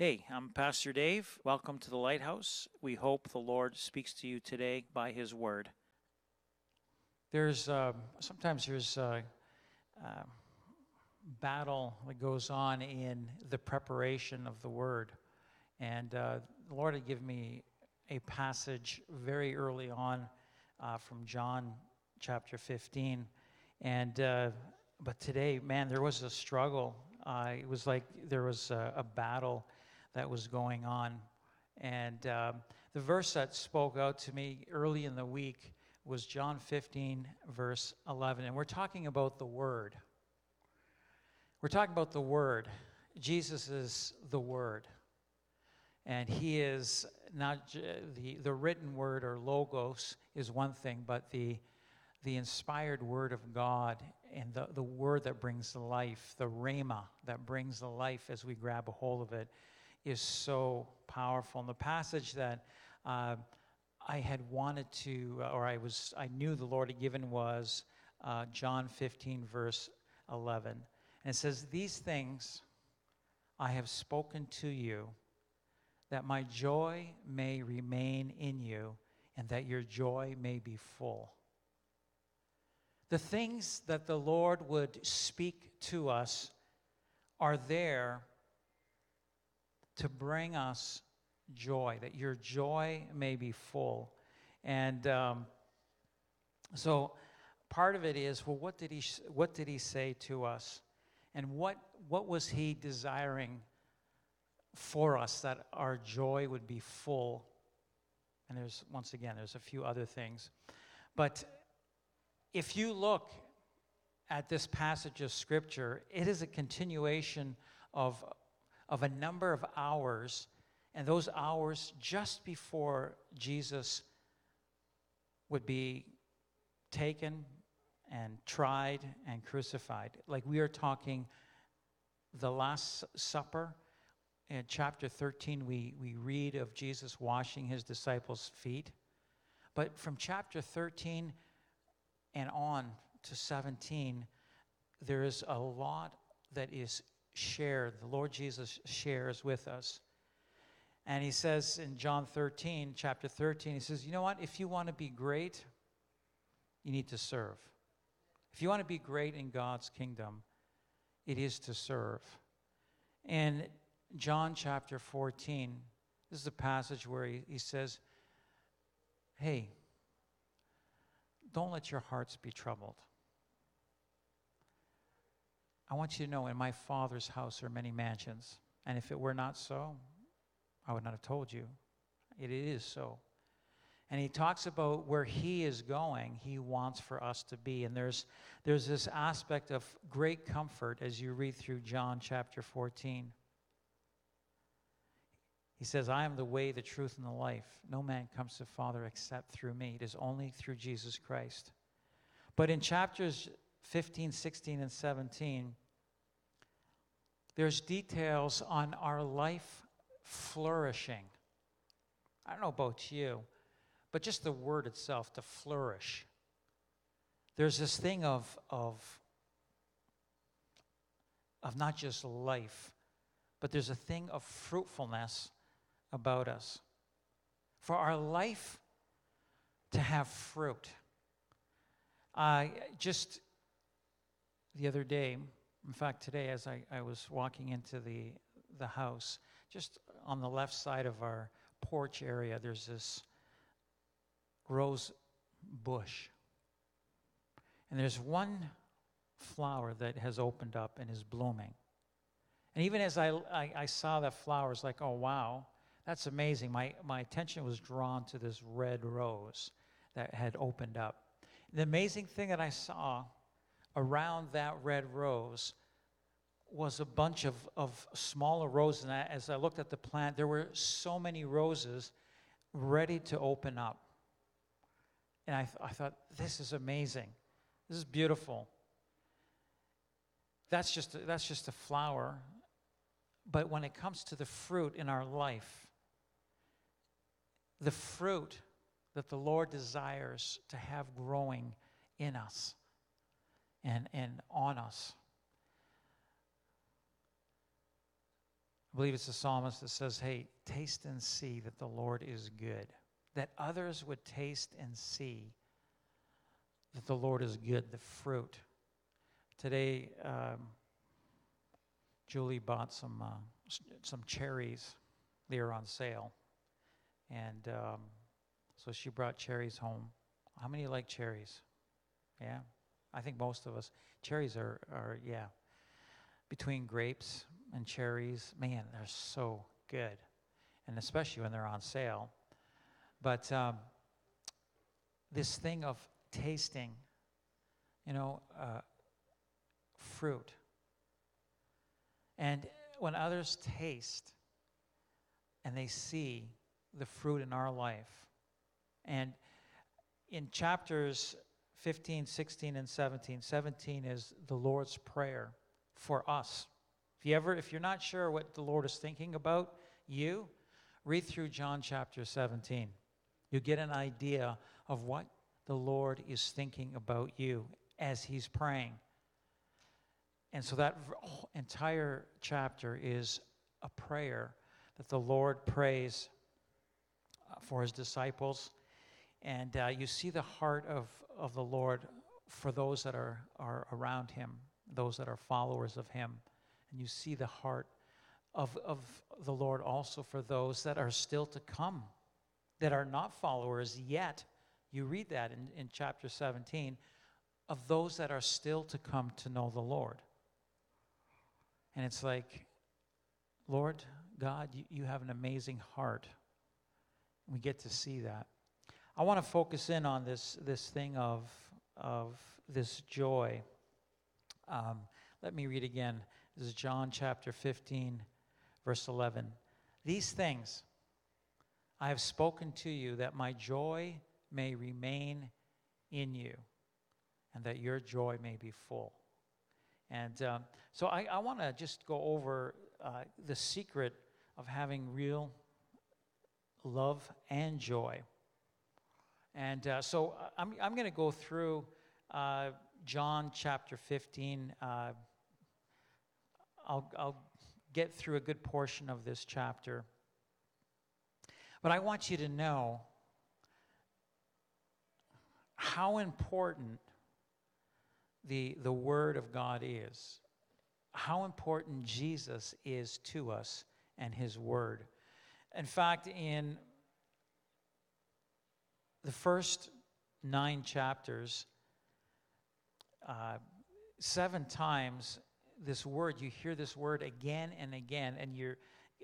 Hey, I'm Pastor Dave. Welcome to the Lighthouse. We hope the Lord speaks to you today by His Word. There's uh, sometimes there's uh, uh, battle that goes on in the preparation of the Word, and uh, the Lord had given me a passage very early on uh, from John chapter 15, and but today, man, there was a struggle. it was like there was a, a battle that was going on. And um, the verse that spoke out to me early in the week was John 15, verse 11. And we're talking about the Word. We're talking about the Word. Jesus is the Word. And He is not the, the written word or logos is one thing, but the, the inspired word of God and the, the word that brings life, the rhema that brings the life as we grab a hold of it, is so powerful. And the passage that uh, I had wanted to, or I was, I knew the Lord had given was uh, John 15, verse 11. And it says, These things I have spoken to you, that my joy may remain in you, and that your joy may be full. The things that the Lord would speak to us are there to bring us joy, that your joy may be full. And um, so part of it is well, what did he, what did he say to us? And what, what was he desiring for us that our joy would be full? And there's, once again, there's a few other things. But if you look at this passage of Scripture, it is a continuation of of a number of hours, and those hours just before Jesus would be taken and tried and crucified. Like we are talking the Last Supper. In chapter 13, we, we read of Jesus washing his disciples' feet. But from chapter 13 and on to 17, there is a lot that is shared, the Lord Jesus shares with us. And he says in John 13, chapter 13, he says, You know what? If you want to be great, you need to serve. If you want to be great in God's kingdom, it is to serve. In John chapter 14, this is a passage where he, he says, Hey, don't let your hearts be troubled. I want you to know in my Father's house are many mansions. And if it were not so, I would not have told you. It is so. And he talks about where he is going, he wants for us to be. And there's, there's this aspect of great comfort as you read through John chapter 14. He says, I am the way, the truth, and the life. No man comes to Father except through me. It is only through Jesus Christ. But in chapters 15, 16, and 17, there's details on our life flourishing. I don't know about you, but just the word itself, to flourish. There's this thing of, of, of not just life, but there's a thing of fruitfulness about us. For our life to have fruit. Uh, just the other day, in fact, today, as I, I was walking into the, the house, just on the left side of our porch area, there's this rose bush. And there's one flower that has opened up and is blooming. And even as I, I, I saw that flower, it's like, oh, wow, that's amazing. My, my attention was drawn to this red rose that had opened up. The amazing thing that I saw around that red rose was a bunch of, of smaller roses. And as I looked at the plant, there were so many roses ready to open up. And I, th- I thought, this is amazing. This is beautiful. That's just, a, that's just a flower. But when it comes to the fruit in our life, the fruit that the Lord desires to have growing in us and, and on us. I believe it's the psalmist that says, Hey, taste and see that the Lord is good. That others would taste and see that the Lord is good, the fruit. Today, um, Julie bought some, uh, some cherries. They were on sale. And um, so she brought cherries home. How many like cherries? Yeah, I think most of us. Cherries are, are yeah, between grapes and cherries, man, they're so good. And especially when they're on sale. But um, this thing of tasting, you know, uh, fruit. And when others taste and they see the fruit in our life, and in chapters 15, 16, and 17, 17 is the Lord's Prayer for us. If you ever, if you're not sure what the Lord is thinking about you, read through John chapter 17. You get an idea of what the Lord is thinking about you as He's praying. And so that entire chapter is a prayer that the Lord prays uh, for His disciples. And uh, you see the heart of, of the Lord for those that are, are around Him, those that are followers of Him. And you see the heart of, of the Lord also for those that are still to come, that are not followers yet you read that in, in chapter 17 of those that are still to come to know the Lord. And it's like, Lord God, you, you have an amazing heart. We get to see that. I want to focus in on this, this thing of, of this joy. Um, let me read again. This is John chapter 15, verse 11. These things I have spoken to you that my joy may remain in you and that your joy may be full. And um, so I, I want to just go over uh, the secret of having real love and joy. And uh, so uh, I'm, I'm going to go through uh, John chapter 15. I'll, I'll get through a good portion of this chapter. But I want you to know how important the, the Word of God is, how important Jesus is to us and His Word. In fact, in the first nine chapters, uh, seven times this word, you hear this word again and again, and you're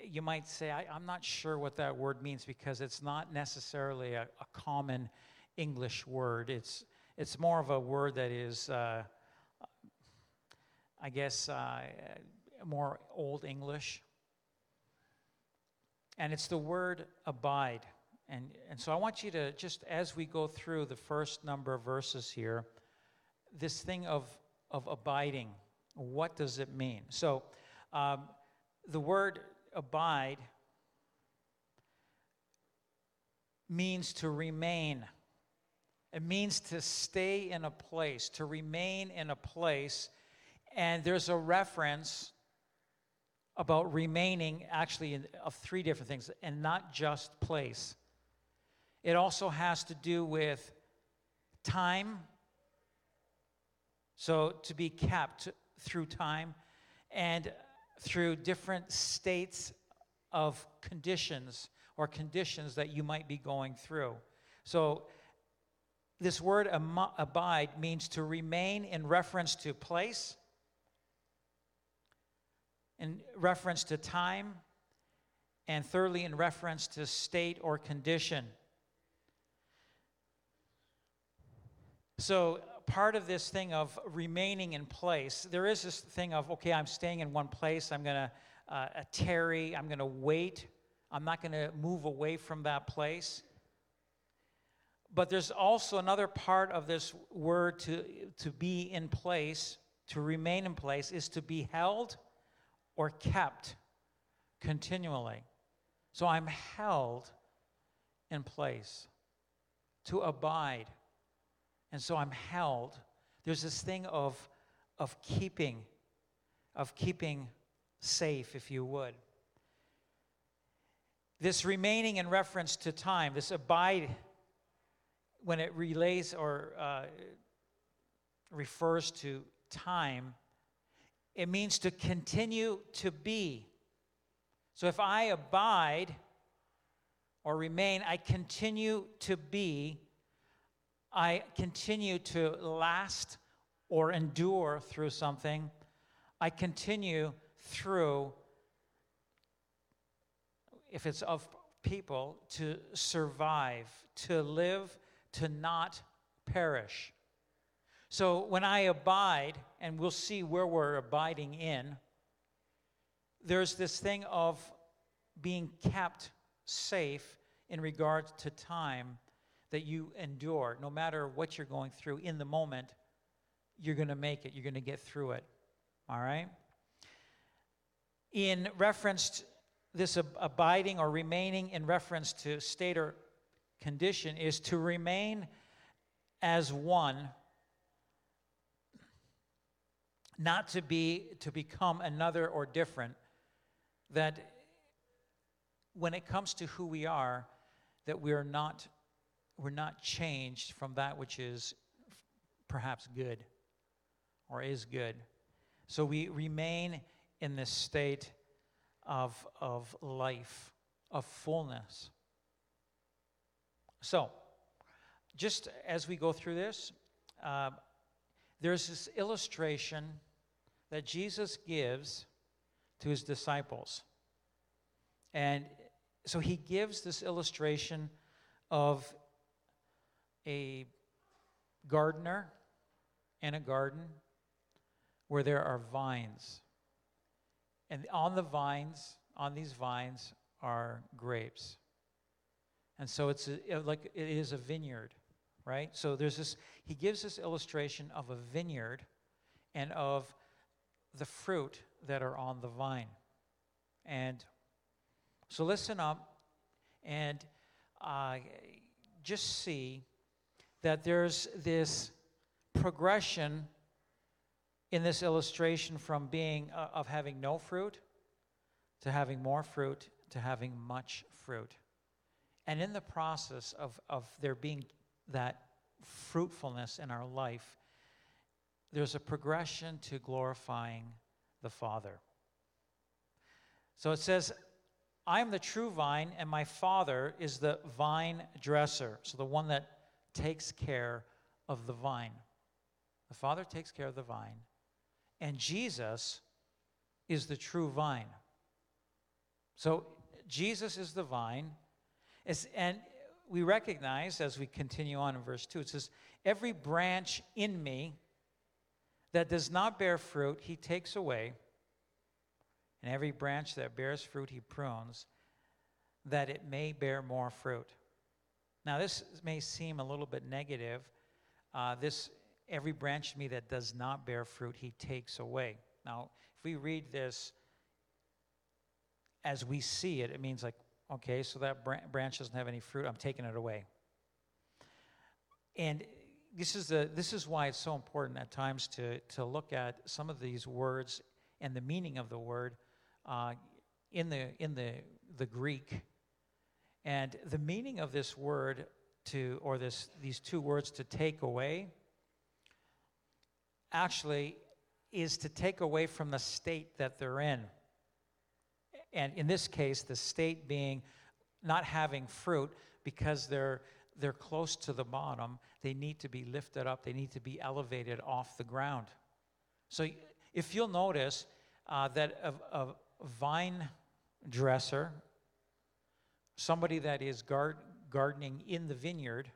you might say, I, am not sure what that word means because it's not necessarily a, a common English word. It's, it's more of a word that is, uh, I guess, uh, more Old English. And it's the word abide. And, and so I want you to just, as we go through the first number of verses here, this thing of, of abiding, what does it mean? So um, the word abide means to remain. It means to stay in a place, to remain in a place. And there's a reference about remaining, actually, in, of three different things, and not just place. It also has to do with time. So, to be kept through time and through different states of conditions or conditions that you might be going through. So, this word abide means to remain in reference to place, in reference to time, and thirdly, in reference to state or condition. So, part of this thing of remaining in place, there is this thing of, okay, I'm staying in one place, I'm going to uh, tarry, I'm going to wait, I'm not going to move away from that place. But there's also another part of this word to, to be in place, to remain in place, is to be held or kept continually. So I'm held in place, to abide. And so I'm held. There's this thing of, of keeping, of keeping safe, if you would. This remaining in reference to time, this abide, when it relays or uh, refers to time, it means to continue to be. So if I abide or remain, I continue to be, I continue to last or endure through something, I continue through, if it's of people, to survive, to live, to not perish. So when I abide, and we'll see where we're abiding in, there's this thing of being kept safe in regard to time that you endure. No matter what you're going through in the moment, you're going to make it, you're going to get through it. All right? In reference this ab- abiding or remaining in reference to state or condition is to remain as one not to be to become another or different that when it comes to who we are that we are not we're not changed from that which is perhaps good or is good so we remain in this state of of life of fullness so just as we go through this uh, there's this illustration that Jesus gives to his disciples. And so he gives this illustration of a gardener in a garden where there are vines. And on the vines, on these vines, are grapes. And so it's a, like it is a vineyard, right? So there's this, he gives this illustration of a vineyard and of the fruit that are on the vine. And so listen up and uh, just see that there's this progression in this illustration from being uh, of having no fruit to having more fruit to having much fruit. And in the process of, of there being that fruitfulness in our life, there's a progression to glorifying the Father. So it says, I am the true vine, and my Father is the vine dresser. So the one that takes care of the vine. The Father takes care of the vine, and Jesus is the true vine. So Jesus is the vine, and we recognize as we continue on in verse 2, it says, Every branch in me that does not bear fruit, he takes away. And every branch that bears fruit, he prunes, that it may bear more fruit. Now, this may seem a little bit negative. Uh, this every branch of me that does not bear fruit, he takes away. Now, if we read this as we see it, it means like, okay, so that branch doesn't have any fruit, I'm taking it away. And this is, the, this is why it's so important at times to, to look at some of these words and the meaning of the word uh, in, the, in the, the Greek. And the meaning of this word to, or this, these two words to take away, actually is to take away from the state that they're in. And in this case, the state being not having fruit because they're they're close to the bottom, they need to be lifted up, they need to be elevated off the ground. So if you'll notice uh, that a, a, vine dresser, somebody that is guard, gardening in the vineyard,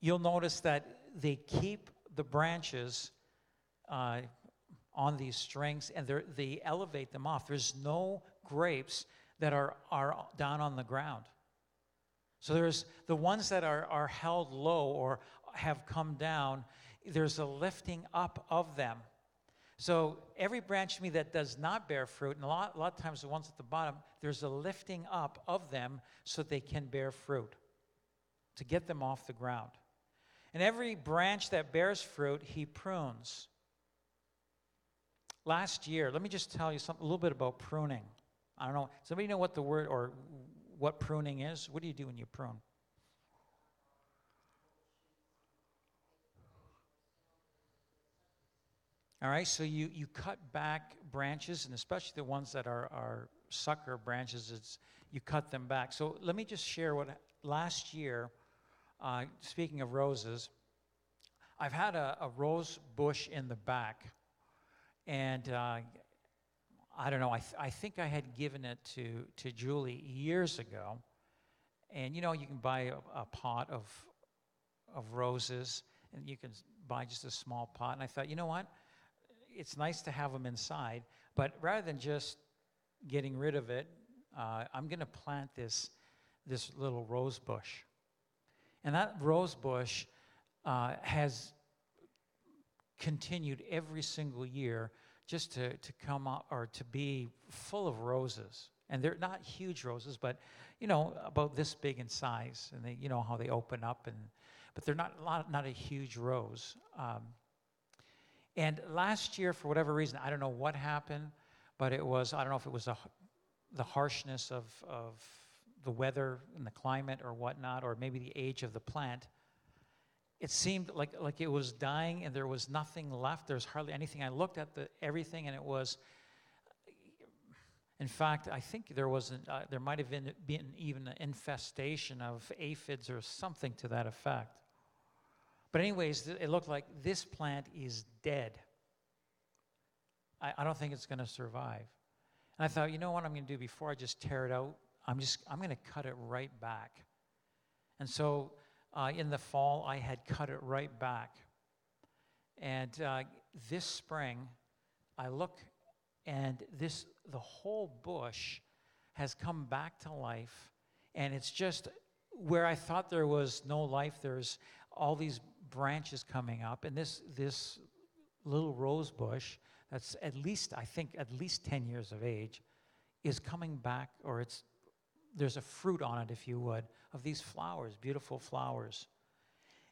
you'll notice that they keep the branches uh, on these strings and they elevate them off. There's no grapes that are, are down on the ground. So there's the ones that are, are held low or have come down, there's a lifting up of them. So every branch of me that does not bear fruit, and a lot, a lot of times the ones at the bottom, there's a lifting up of them so they can bear fruit, to get them off the ground. And every branch that bears fruit, he prunes. Last year, let me just tell you something, a little bit about pruning. I don't know. Somebody know what the word or what pruning is? What do you do when you prune? All right, so you, you cut back branches, and especially the ones that are, are sucker branches, it's, you cut them back. So let me just share what last year, uh, speaking of roses, I've had a, a, rose bush in the back, and uh, I don't know, I, th- I think I had given it to, to Julie years ago. And you know, you can buy a, a pot of, of roses, and you can buy just a small pot. And I thought, you know what? It's nice to have them inside, but rather than just getting rid of it, uh, I'm going to plant this, this little rose bush. And that rose bush uh, has continued every single year just to, to come up or to be full of roses. And they're not huge roses, but you know, about this big in size. And they, you know how they open up, and but they're not not, not a huge rose. Um, and last year, for whatever reason, I don't know what happened, but it was, I don't know if it was a, the harshness of, of the weather and the climate or whatnot, or maybe the age of the plant. It seemed like, like it was dying and there was nothing left. There's hardly anything. I looked at the, everything and it was, in fact, I think there was an, uh, there might have been, been even an infestation of aphids or something to that effect. But, anyways, it looked like this plant is dead. I, I don't think it's going to survive. And I thought, you know what I'm going to do before I just tear it out? I'm just I'm going to cut it right back. And so uh, in the fall, I had cut it right back. And uh, this spring, I look, and this the whole bush has come back to life, and it's just where I thought there was no life. There's all these branches coming up, and this this little rose bush that's at least I think at least 10 years of age is coming back or it's there's a fruit on it if you would of these flowers beautiful flowers.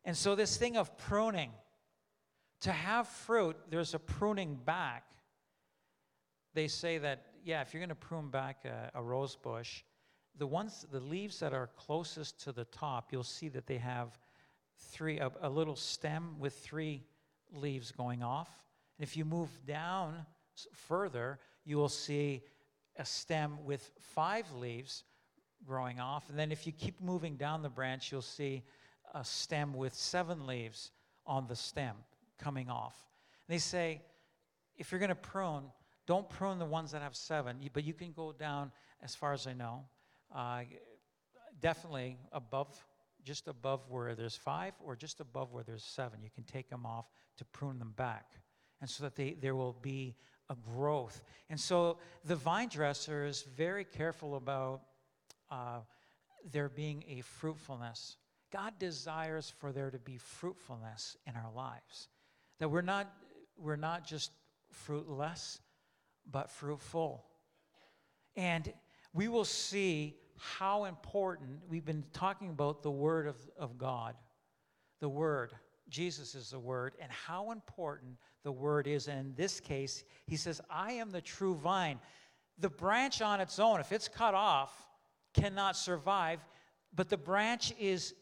And so this thing of pruning to have fruit there's a pruning back. They say that yeah if you're going to prune back a, a rose bush the ones the leaves that are closest to the top you'll see that they have three, a, a little stem with three leaves going off. And if you move down further, you will see a stem with five leaves growing off. And then if you keep moving down the branch, you'll see a stem with seven leaves on the stem coming off. And they say, if you're going to prune, don't prune the ones that have seven, but you can go down, as far as I know, uh, definitely above just above where there's five or just above where there's seven. You can take them off to prune them back. And so that they, there will be a growth. And so the vine dresser is very careful about uh, there being a fruitfulness. God desires for there to be fruitfulness in our lives. That we're not, we're not just fruitless, but fruitful. And we will see how important we've been talking about the Word of, of God. The Word. Jesus is the Word, and how important the Word is. And in this case, he says, I am the true vine. The branch on its own, if it's cut off, cannot survive, but the branch is,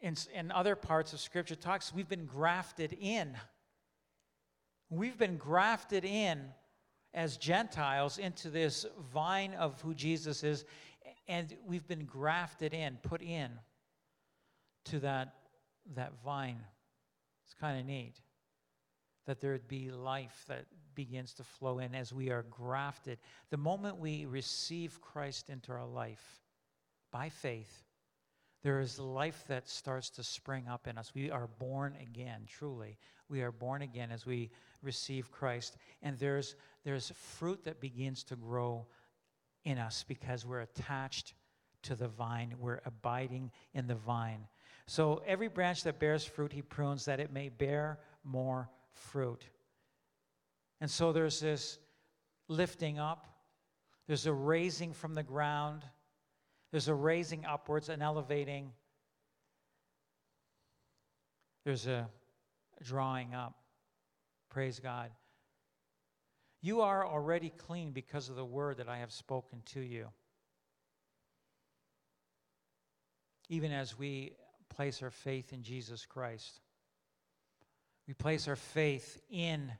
in, in other parts of Scripture, talks, we've been grafted in. We've been grafted in as Gentiles into this vine of who Jesus is and we've been grafted in, put in to that, that vine. It's kind of neat that there'd be life that begins to flow in as we are grafted. The moment we receive Christ into our life by faith, there is life that starts to spring up in us. We are born again, truly. We are born again as we receive Christ. And there's, there's fruit that begins to grow in us because we're attached to the vine. We're abiding in the vine. So every branch that bears fruit, he prunes that it may bear more fruit. And so there's this lifting up, there's a raising from the ground, there's a raising upwards, an elevating, there's a drawing up. Praise God. You are already clean because of the word that I have spoken to you. Even as we place our faith in Jesus Christ, we place our faith in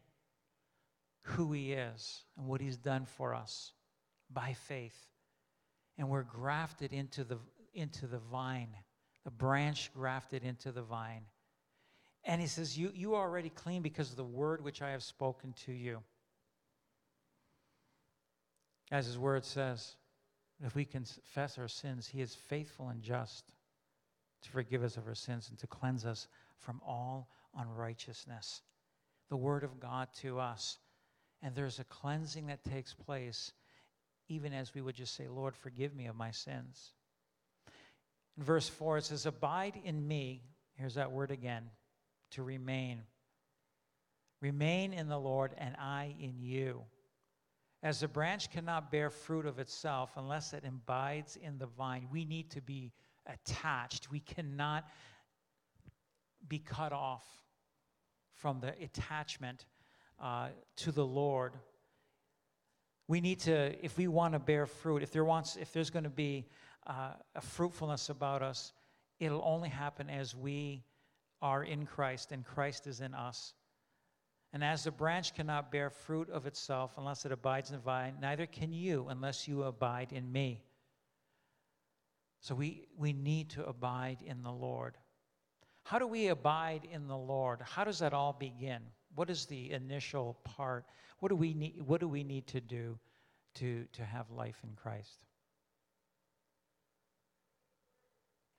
who He is and what He's done for us by faith. And we're grafted into the, into the vine, the branch grafted into the vine. And He says, you, you are already clean because of the word which I have spoken to you. As his word says, if we confess our sins, he is faithful and just to forgive us of our sins and to cleanse us from all unrighteousness. The word of God to us. And there's a cleansing that takes place even as we would just say, Lord, forgive me of my sins. In verse 4, it says, Abide in me. Here's that word again to remain. Remain in the Lord, and I in you. As the branch cannot bear fruit of itself unless it abides in the vine, we need to be attached. We cannot be cut off from the attachment uh, to the Lord. We need to, if we want to bear fruit, if there wants, if there's going to be uh, a fruitfulness about us, it'll only happen as we are in Christ and Christ is in us. And as the branch cannot bear fruit of itself unless it abides in the vine, neither can you unless you abide in me. So we, we need to abide in the Lord. How do we abide in the Lord? How does that all begin? What is the initial part? What do we need, what do we need to do to, to have life in Christ?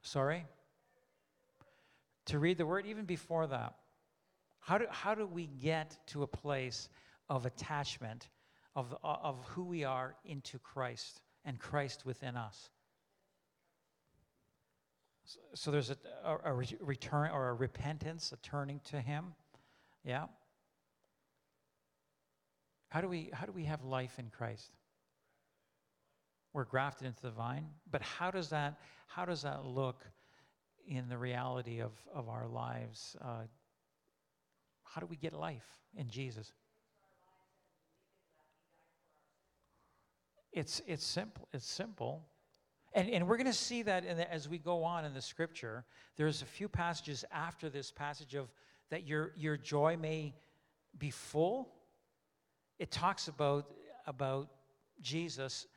Sorry? To read the word, even before that. How do, how do we get to a place of attachment of, of who we are into Christ and Christ within us? So there's a, a, a return or a repentance, a turning to Him. Yeah. How do we how do we have life in Christ? We're grafted into the vine, but how does that how does that look in the reality of, of our lives uh, how do we get life in Jesus? It's, it's simple. It's simple. And, and we're going to see that the, as we go on in the scripture. There's a few passages after this passage of that your, your joy may be full. It talks about, about Jesus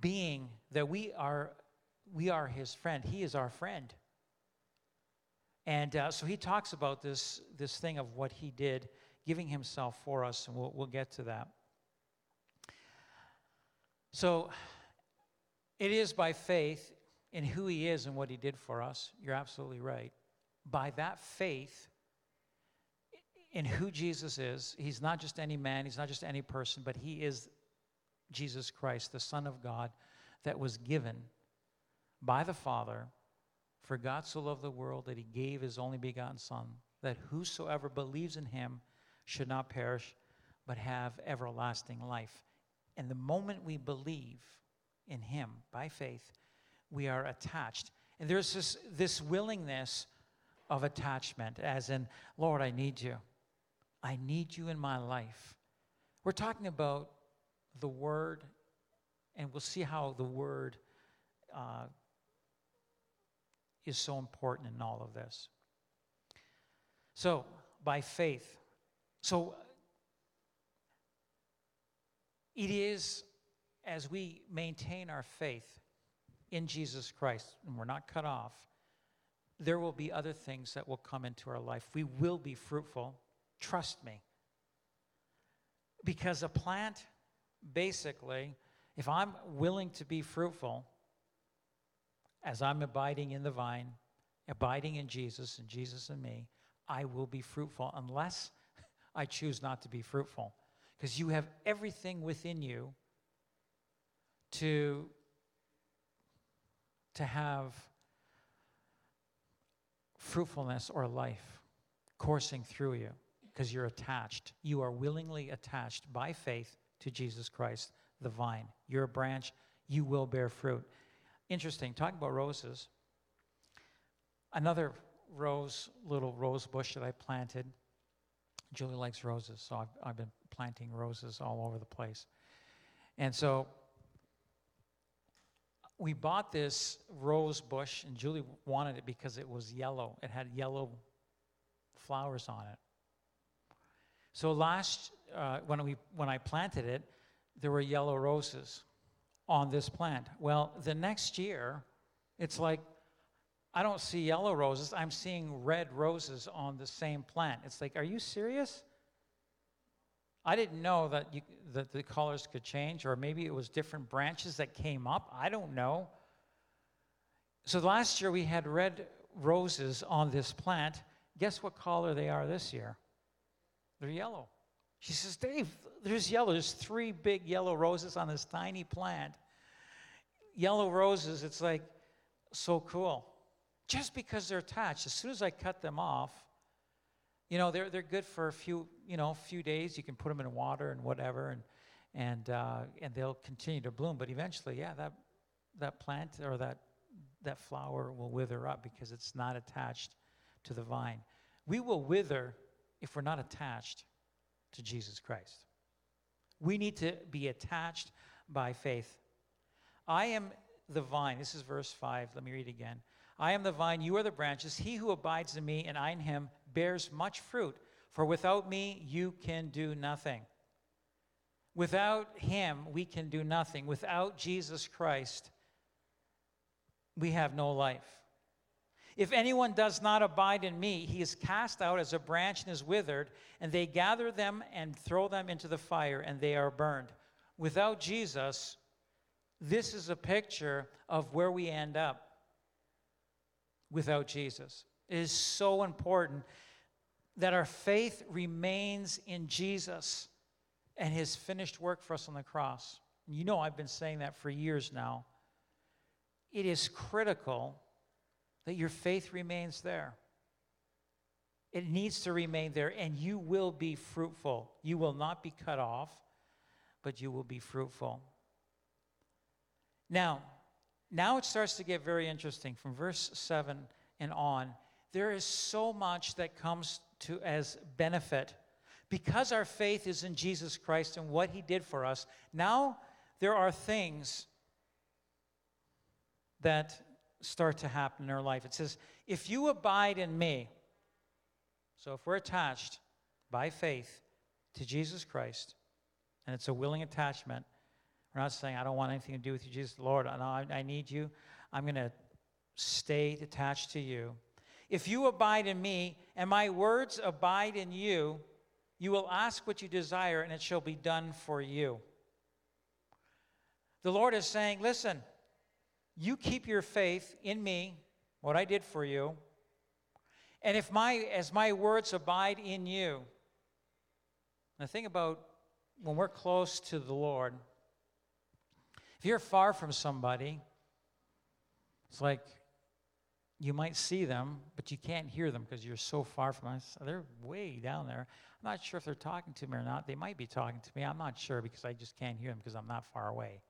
being that we are, we are his friend. He is our friend. And uh, so he talks about this, this thing of what he did, giving himself for us, and we'll, we'll get to that. So it is by faith in who he is and what he did for us. You're absolutely right. By that faith in who Jesus is, he's not just any man, he's not just any person, but he is Jesus Christ, the Son of God, that was given by the Father for God so loved the world that he gave his only begotten Son, that whosoever believes in him should not perish, but have everlasting life. And the moment we believe in him by faith, we are attached. And there's this, this willingness of attachment, as in, Lord, I need you. I need you in my life. We're talking about the Word, and we'll see how the Word uh, is so important in all of this. So, by faith. So, it is as we maintain our faith in Jesus Christ, and we're not cut off, there will be other things that will come into our life. We will be fruitful. Trust me. Because a plant, basically, if I'm willing to be fruitful, as I'm abiding in the vine, abiding in Jesus and Jesus in me, I will be fruitful unless I choose not to be fruitful. Because you have everything within you to, to have fruitfulness or life coursing through you because you're attached. You are willingly attached by faith to Jesus Christ, the vine. You're a branch, you will bear fruit. Interesting, talking about roses. Another rose, little rose bush that I planted. Julie likes roses, so I've, I've been planting roses all over the place. And so we bought this rose bush, and Julie wanted it because it was yellow. It had yellow flowers on it. So last, uh, when, we, when I planted it, there were yellow roses on this plant. Well, the next year, it's like I don't see yellow roses, I'm seeing red roses on the same plant. It's like, are you serious? I didn't know that, you, that the colors could change, or maybe it was different branches that came up. I don't know. So last year we had red roses on this plant. Guess what color they are this year? They're yellow. She says, Dave, there's yellow. There's three big yellow roses on this tiny plant. Yellow roses, it's like so cool. Just because they're attached, as soon as I cut them off, you know, they're, they're good for a few, you know, few days. You can put them in water and whatever, and, and, uh, and they'll continue to bloom. But eventually, yeah, that, that plant or that, that flower will wither up because it's not attached to the vine. We will wither if we're not attached to Jesus Christ. We need to be attached by faith. I am the vine. This is verse 5. Let me read again. I am the vine, you are the branches. He who abides in me and I in him bears much fruit, for without me you can do nothing. Without him we can do nothing. Without Jesus Christ, we have no life. If anyone does not abide in me, he is cast out as a branch and is withered, and they gather them and throw them into the fire, and they are burned. Without Jesus, this is a picture of where we end up without Jesus. It is so important that our faith remains in Jesus and his finished work for us on the cross. You know, I've been saying that for years now. It is critical that your faith remains there. It needs to remain there, and you will be fruitful. You will not be cut off, but you will be fruitful. Now, now it starts to get very interesting from verse 7 and on. There is so much that comes to as benefit because our faith is in Jesus Christ and what he did for us. Now there are things that start to happen in our life. It says, "If you abide in me." So if we're attached by faith to Jesus Christ, and it's a willing attachment, we're not saying, I don't want anything to do with you, Jesus, Lord, I, I need you. I'm going to stay attached to you. If you abide in me and my words abide in you, you will ask what you desire and it shall be done for you. The Lord is saying, listen, you keep your faith in me, what I did for you. And if my as my words abide in you. The thing about when we're close to the Lord, if you're far from somebody, it's like you might see them, but you can't hear them because you're so far from us. They're way down there. I'm not sure if they're talking to me or not. They might be talking to me. I'm not sure because I just can't hear them because I'm not far away.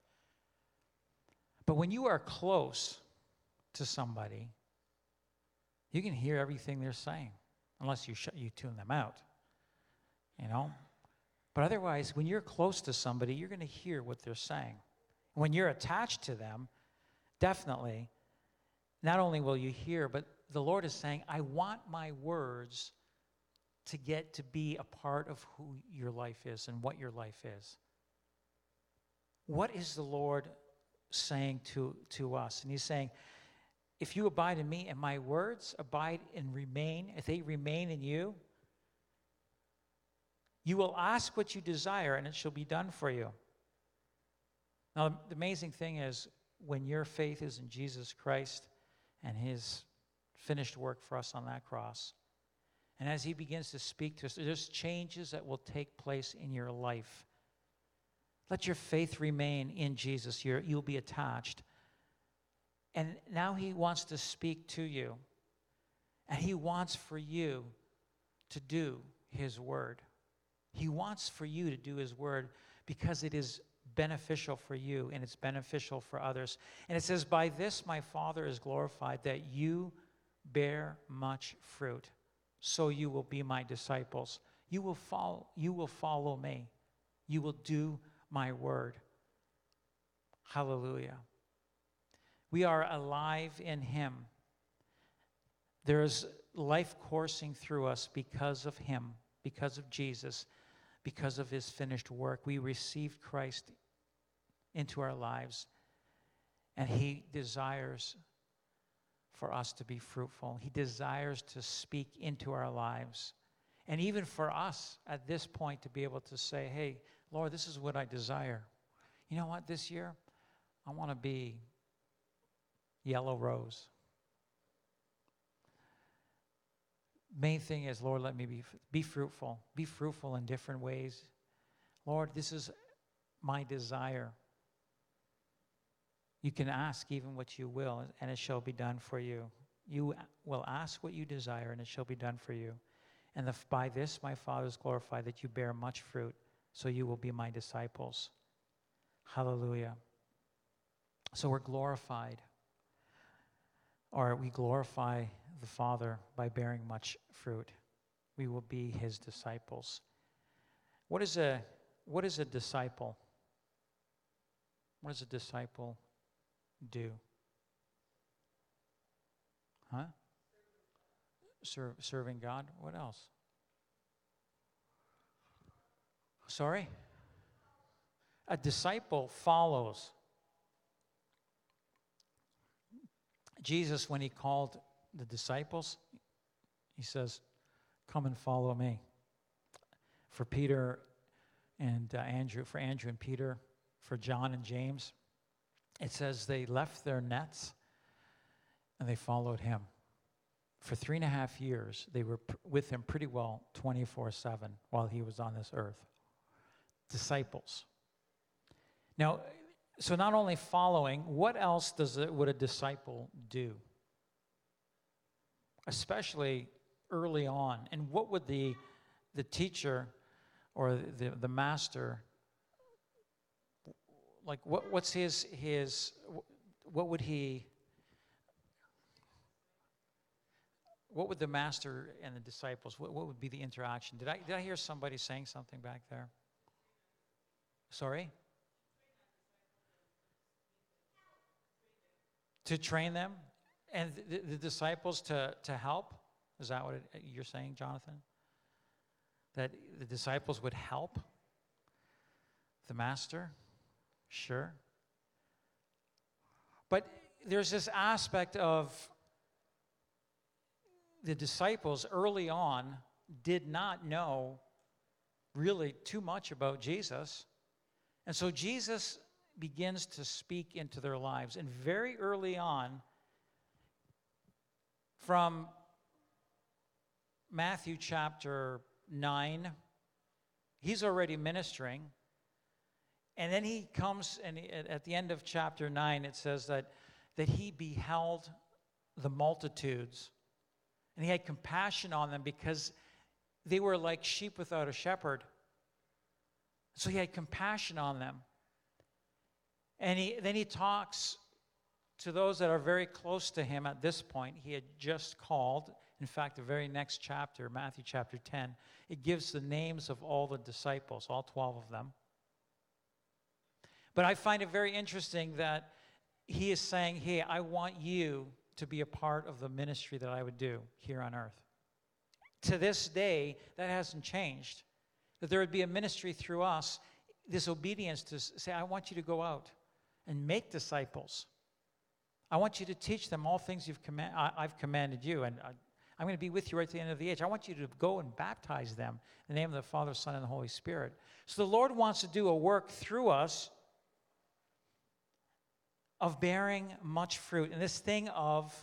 But when you are close to somebody, you can hear everything they're saying, unless you, sh- you tune them out. You know? But otherwise, when you're close to somebody, you're going to hear what they're saying. When you're attached to them, definitely, not only will you hear, but the Lord is saying, I want my words to get to be a part of who your life is and what your life is. What is the Lord saying to, to us? And He's saying, if you abide in me and my words abide and remain, if they remain in you, you will ask what you desire and it shall be done for you. Now, the amazing thing is when your faith is in Jesus Christ and his finished work for us on that cross, and as he begins to speak to us, there's changes that will take place in your life. Let your faith remain in Jesus. you you'll be attached. And now he wants to speak to you. And he wants for you to do his word. He wants for you to do his word because it is beneficial for you and it's beneficial for others. And it says, By this my Father is glorified, that you bear much fruit, so you will be my disciples. You will follow, you will follow me. You will do my word. Hallelujah. We are alive in him. There's life coursing through us because of him, because of Jesus, because of his finished work. We received Christ into our lives, and he desires for us to be fruitful. He desires to speak into our lives. And even for us at this point to be able to say, hey, Lord, this is what I desire. You know what, this year, I want to be yellow rose. Main thing is, Lord, let me be, be fruitful. Be fruitful in different ways. Lord, this is my desire. You can ask even what you will, and it shall be done for you. You will ask what you desire, and it shall be done for you. And the, by this my Father is glorified, that you bear much fruit, so you will be my disciples. Hallelujah. So we're glorified, or we glorify the Father by bearing much fruit. We will be his disciples. What is a, what is a disciple? What does a disciple do? Huh? Serve, serving God. What else? Sorry? A disciple follows. Jesus, when he called the disciples, he says, Come and follow me. For Peter and uh, Andrew, for Andrew and Peter, for John and James, it says they left their nets and they followed him. For three and a half years, they were pr- with him pretty well 24 7 while he was on this earth. Disciples. Now, so not only following, what else does it, would a disciple do? Especially early on. And what would the, the teacher or the, the master like what, what's his his what would he what would the master and the disciples what, what would be the interaction did i did i hear somebody saying something back there sorry? To train them? And the, the disciples to to help? Is that what it, you're saying jonathan? That the disciples would help the master? Sure. But there's this aspect of the disciples early on did not know really too much about Jesus. And so Jesus begins to speak into their lives. And very early on, from Matthew chapter 9, he's already ministering. And then he comes, and at the end of chapter 9, it says that, that he beheld the multitudes. And he had compassion on them because they were like sheep without a shepherd. So he had compassion on them. And he, then he talks to those that are very close to him at this point. He had just called, in fact, the very next chapter, Matthew chapter 10, it gives the names of all the disciples, all 12 of them. But I find it very interesting that he is saying, Hey, I want you to be a part of the ministry that I would do here on earth. To this day, that hasn't changed. That there would be a ministry through us, this obedience to say, I want you to go out and make disciples. I want you to teach them all things you've command, I, have commanded you, and I, I'm going to be with you right to the end of the age. I want you to go and baptize them in the name of the Father, Son, and the Holy Spirit. So the Lord wants to do a work through us of bearing much fruit. And this thing of,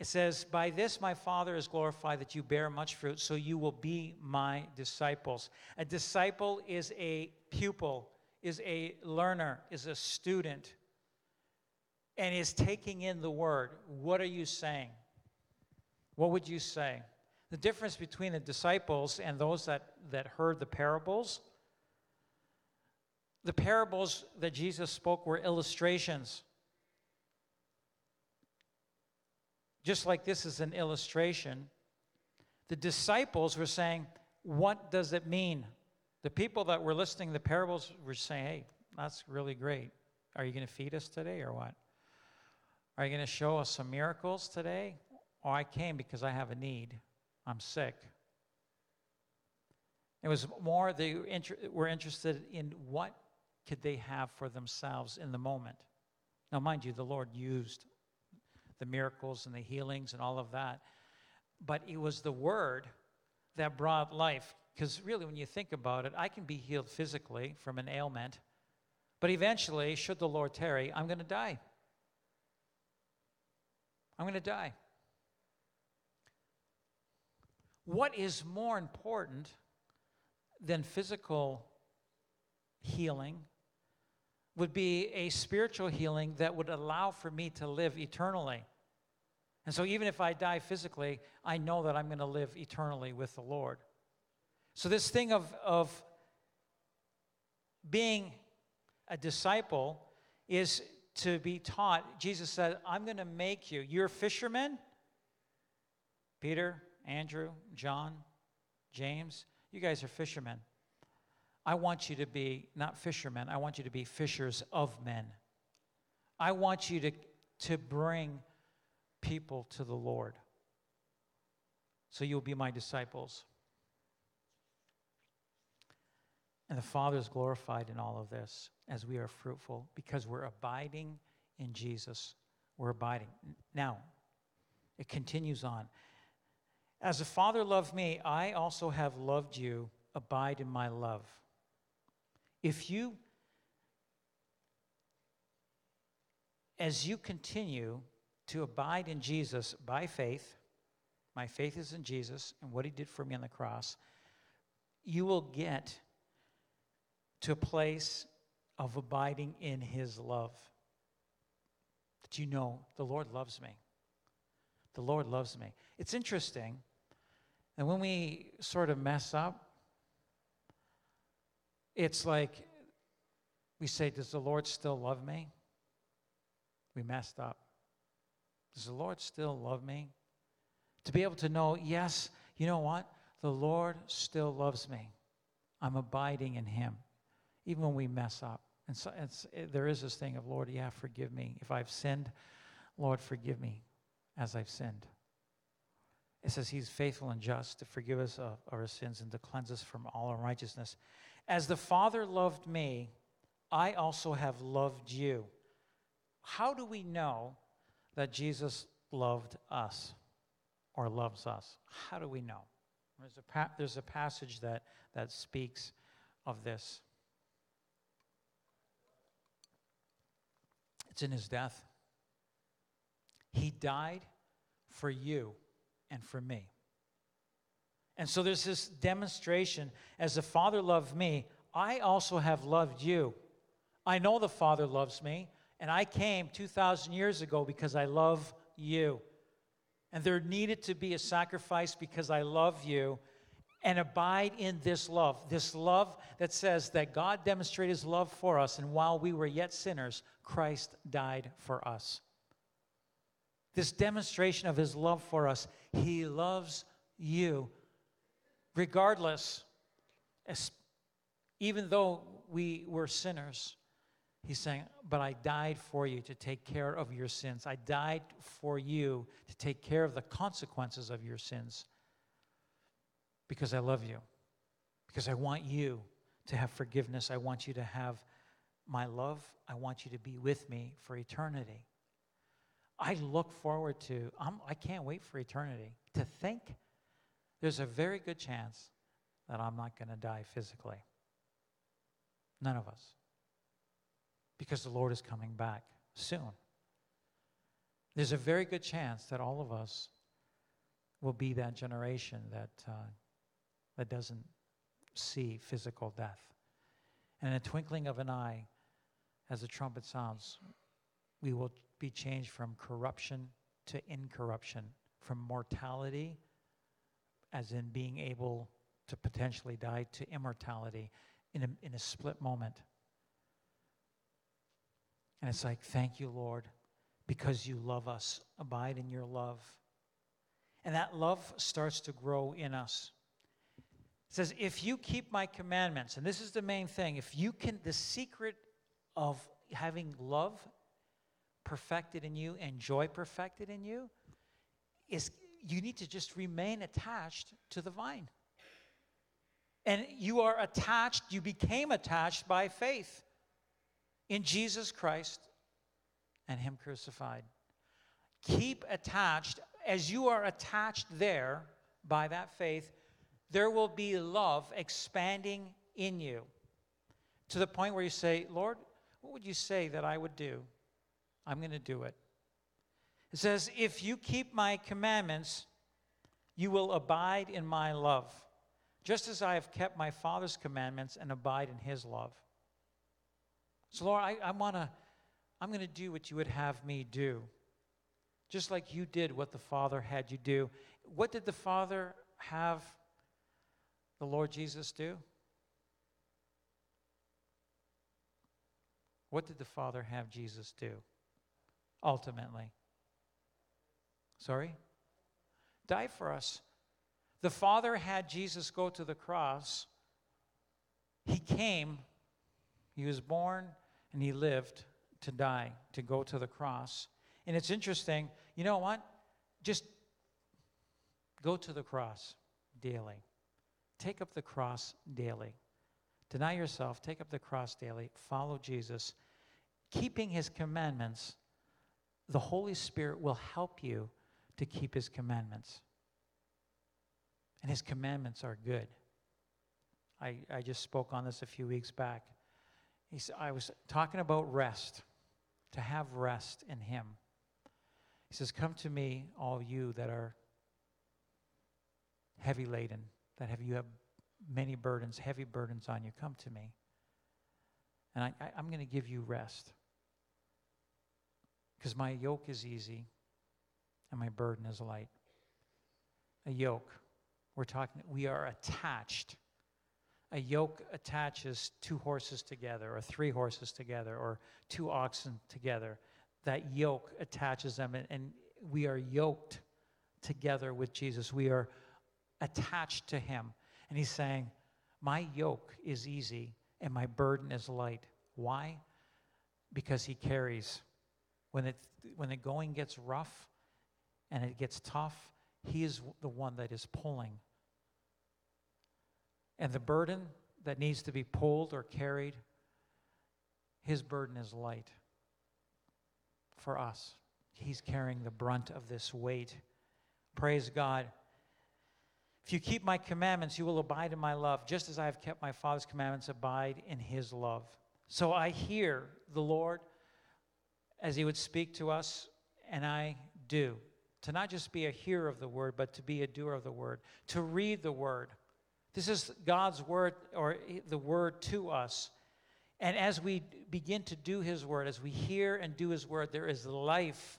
it says, By this my Father is glorified that you bear much fruit, so you will be my disciples. A disciple is a pupil, is a learner, is a student, and is taking in the word. What are you saying? What would you say? The difference between the disciples and those that, that heard the parables the parables that Jesus spoke were illustrations. Just like this is an illustration, the disciples were saying, What does it mean? The people that were listening the parables were saying, hey, that's really great. Are you going to feed us today or what? Are you going to show us some miracles today? Or I came because I have a need. I'm sick. It was more they were interested in what could they have for themselves in the moment. Now, mind you, the Lord used the miracles and the healings and all of that, but it was the word that brought life. Because really, when you think about it, I can be healed physically from an ailment, but eventually, should the Lord tarry, I'm going to die. I'm going to die. What is more important than physical healing would be a spiritual healing that would allow for me to live eternally. And so, even if I die physically, I know that I'm going to live eternally with the Lord. So, this thing of, of being a disciple is to be taught. Jesus said, I'm going to make you. You're fishermen, Peter, Andrew, John, James. You guys are fishermen. I want you to be not fishermen, I want you to be fishers of men. I want you to, to bring people to the Lord. So you'll be my disciples. And the Father is glorified in all of this as we are fruitful because we're abiding in Jesus. We're abiding. Now, it continues on. As the Father loved me, I also have loved you. Abide in my love. If you, as you continue to abide in Jesus by faith, my faith is in Jesus and what he did for me on the cross, you will get to a place of abiding in his love. That you know the Lord loves me. The Lord loves me. It's interesting and when we sort of mess up, it's like we say, Does the Lord still love me? We messed up. Does the Lord still love me? To be able to know, yes, you know what? The Lord still loves me. I'm abiding in Him, even when we mess up. And so it, there is this thing of, Lord, yeah, forgive me. If I've sinned, Lord, forgive me as I've sinned. It says he's faithful and just to forgive us of our sins and to cleanse us from all unrighteousness. As the Father loved me, I also have loved you. How do we know that Jesus loved us or loves us? How do we know? There's a, pa- there's a passage that, that speaks of this. It's in his death. He died for you and for me. And so there's this demonstration as the Father loved me, I also have loved you. I know the Father loves me, and I came 2,000 years ago because I love you. And there needed to be a sacrifice because I love you and abide in this love. This love that says that God demonstrated his love for us, and while we were yet sinners, Christ died for us this demonstration of his love for us. He loves you regardless, even though we were sinners. He's saying, But I died for you to take care of your sins. I died for you to take care of the consequences of your sins because I love you, because I want you to have forgiveness. I want you to have my love. I want you to be with me for eternity. I look forward to, I'm, I can't wait for eternity to think there's a very good chance that I'm not going to die physically. None of us. Because the Lord is coming back soon. There's a very good chance that all of us will be that generation that, uh, that doesn't see physical death. And in a twinkling of an eye, as the trumpet sounds, we will be changed from corruption to incorruption, from mortality, as in being able to potentially die, to immortality in a, in a split moment. And it's like, thank you, Lord, because you love us. Abide in your love. And that love starts to grow in us. It says, If you keep my commandments, and this is the main thing, if you can, the secret of having love perfected in you and joy perfected in you is you need to just remain attached to the vine. And you are attached, you became attached by faith in Jesus Christ and Him crucified. Keep attached. As you are attached there by that faith, there will be love expanding in you to the point where you say, Lord, what would you say that I would do? I'm going to do it. It says, If you keep my commandments, you will abide in my love, just as I have kept my Father's commandments and abide in his love. So, Lord, I, I want to, I'm going to do what you would have me do, just like you did what the Father had you do. What did the Father have the Lord Jesus do? What did the Father have Jesus do ultimately? Sorry? Die for us. The Father had Jesus go to the cross. He came, he was born, and he lived to die, to go to the cross. And it's interesting, you know what? Just go to the cross daily. Take up the cross daily. Deny yourself, take up the cross daily, follow Jesus, keeping his commandments, the Holy Spirit will help you to keep his commandments. And his commandments are good. I, I just spoke on this a few weeks back. He's, I was talking about rest, to have rest in him. He says, Come to me, all you that are heavy laden, that have you have many burdens, heavy burdens on you. Come to me. And I, I, I'm going to give you rest because my yoke is easy and my burden is light. A yoke. We're talking, we are attached. A yoke attaches two horses together, or three horses together, or two oxen together. That yoke attaches them, and, and we are yoked together with Jesus. We are attached to Him. And He's saying, My yoke is easy and my burden is light. Why? Because He carries when, it, when the going gets rough and it gets tough, He is the one that is pulling. And the burden that needs to be pulled or carried, His burden is light for us. He's carrying the brunt of this weight. Praise God. If you keep my commandments, you will abide in my love, just as I have kept my Father's commandments, abide in his love. So I hear the Lord as He would speak to us, and I do. To not just be a hearer of the word, but to be a doer of the word, to read the word. This is God's word, or the word to us. And as we begin to do His word, as we hear and do His word, there is life.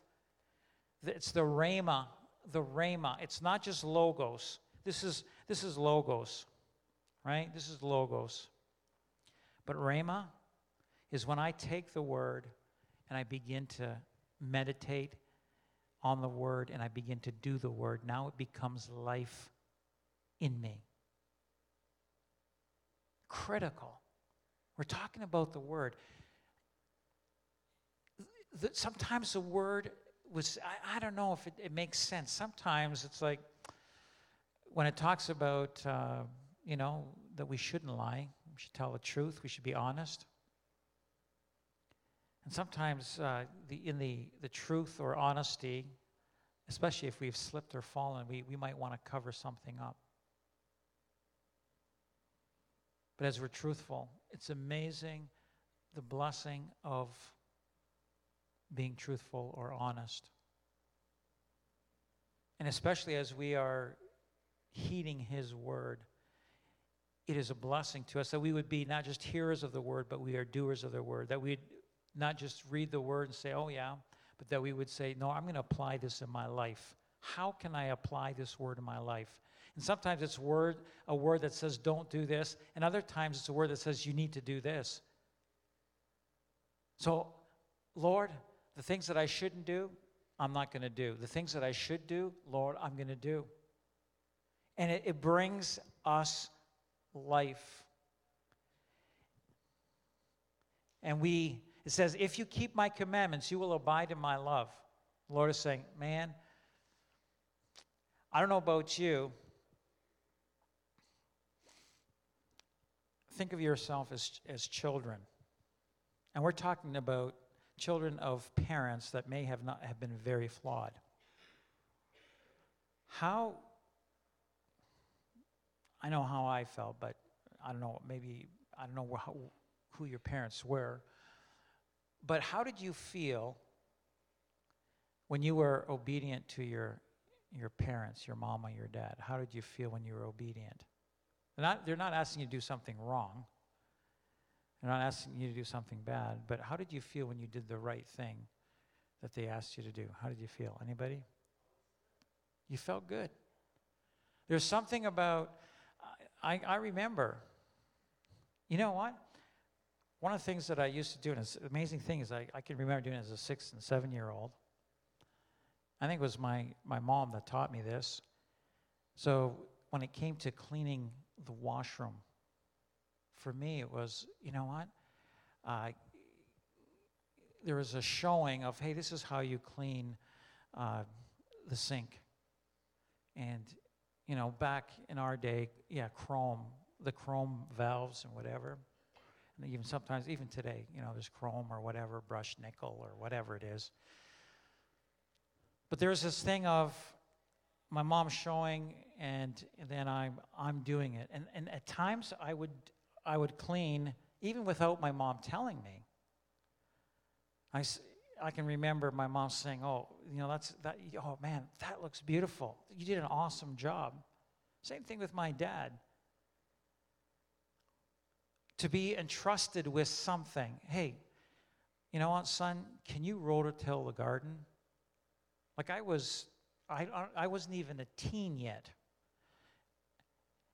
It's the rhema, the rhema. It's not just logos. This is this is logos, right? This is logos. But rhema is when I take the word and I begin to meditate on the word and I begin to do the word, now it becomes life in me. Critical. We're talking about the word. sometimes the word was, I, I don't know if it, it, makes sense. Sometimes it's like when it talks about, uh, you know, that we shouldn't lie, we should tell the truth, we should be honest. And sometimes uh, the, in the, the truth or honesty, especially if we've slipped or fallen, we, we might want to cover something up. But as we're truthful, it's amazing the blessing of being truthful or honest. And especially as we are heeding His word, it is a blessing to us that we would be not just hearers of the word, but we are doers of the word, that we'd not just read the word and say, oh, yeah, but that we would say, no, I'm going to apply this in my life. How can I apply this word in my life? And sometimes it's word, a word that says, don't do this, and other times it's a word that says, you need to do this. So, Lord, the things that I shouldn't do, I'm not going to do. The things that I should do, Lord, I'm going to do. And it, it brings us life. And we, it says, if you keep my commandments, you will abide in my love. The Lord is saying, man, I don't know about you. Think of yourself as, as children. And we're talking about children of parents that may have not have been very flawed. How I know how I felt, but I don't know, maybe I don't know how, who your parents were. But how did you feel when you were obedient to your your parents, your mama, your dad? How did you feel when you were obedient? They're not, they're not asking you to do something wrong. They're not asking you to do something bad, but how did you feel when you did the right thing that they asked you to do? How did you feel? Anybody? You felt good. There's something about, I, I remember, you know what? One of the things that I used to do, and it's an amazing thing is I, I can remember doing it as a six and seven year old. I think it was my, my mom that taught me this. So when it came to cleaning the washroom, for me it was, you know what? Uh, there was a showing of, hey, this is how you clean uh, the sink. And, you know, back in our day, yeah, chrome, the chrome valves and whatever. And even sometimes, even today, you know, there's chrome or whatever, brushed nickel or whatever it is. But there's this thing of my mom showing, and, then I'm, I'm doing it. And, and at times I would, I would clean even without my mom telling me. I, I can remember my mom saying, "Oh, you know, that's that. Oh man, that looks beautiful. You did an awesome job." Same thing with my dad. To be entrusted with something. Hey, you know what, son? Can you rototill the garden? Like I was, I, I wasn't even a teen yet.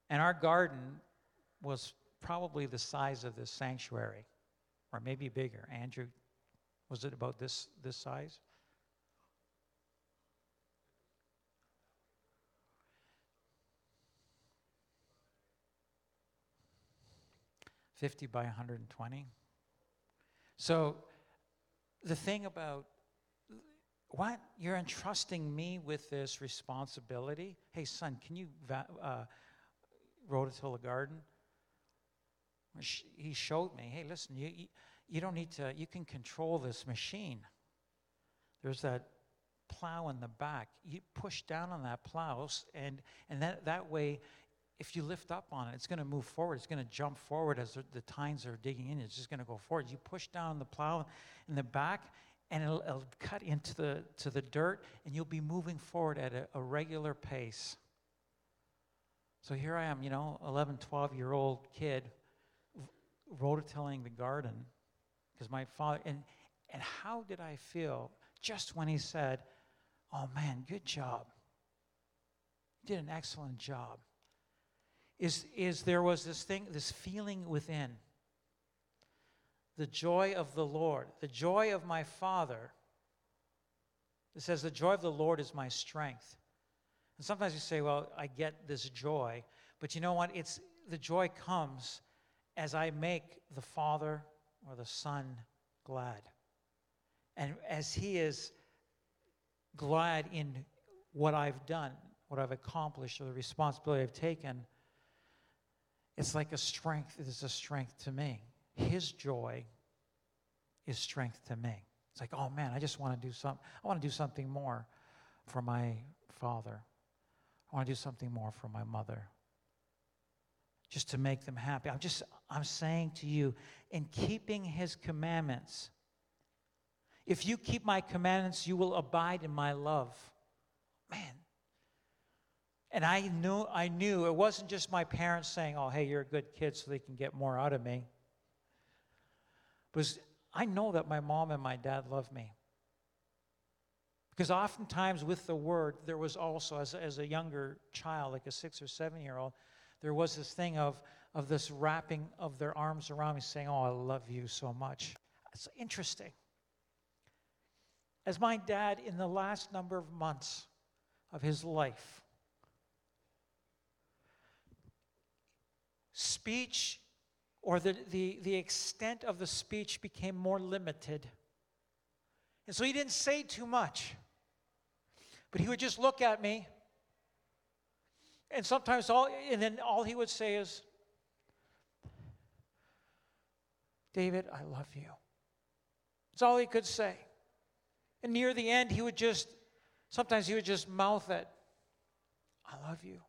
And our garden was probably the size of this sanctuary, or maybe bigger. Andrew, was it about this, this size? Fifty by 120. So the thing about what? You're entrusting me with this responsibility? Hey, son, can you uh, rototill a garden? He showed me, hey, listen, you, you don't need to, you can control this machine. There's that plow in the back. You push down on that plow, and, and that, that way, if you lift up on it, it's going to move forward. It's going to jump forward as the, tines are digging in. It's just going to go forward. You push down the plow in the back, and it'll, it'll, cut into the, to the dirt, and you'll be moving forward at a, a regular pace. So here I am, you know, 11, 12 year old kid, rototilling the garden, because my father, and, and how did I feel just when he said, Oh man, good job. You did an excellent job. Is, is there was this thing, this feeling within the joy of the Lord, the joy of my Father. It says, The joy of the Lord is my strength. And sometimes you say, Well, I get this joy. But you know what? It's the joy comes as I make the Father or the Son glad. And as He is glad in what I've done, what I've accomplished, or the responsibility I've taken, it's like a strength. It is a strength to me. His joy is strength to me. It's like, oh man, I just want to do something. I want to do something more for my father. I want to do something more for my mother. Just to make them happy. I'm just, I'm saying to you, in keeping his commandments, if you keep my commandments, you will abide in my love. Man. And I knew, I knew it wasn't just my parents saying, oh, hey, you're a good kid so they can get more out of me was I know that my mom and my dad love me. Because oftentimes with the word, there was also, as, as a younger child, like a six or seven year old, there was this thing of, of this wrapping of their arms around me saying, Oh, I love you so much. It's interesting. As my dad, in the last number of months of his life, speech or the, the, the extent of the speech became more limited. And so he didn't say too much, but he would just look at me. And sometimes all, and then all he would say is, David, I love you. That's all he could say. And near the end, he would just, sometimes he would just mouth it, I love you.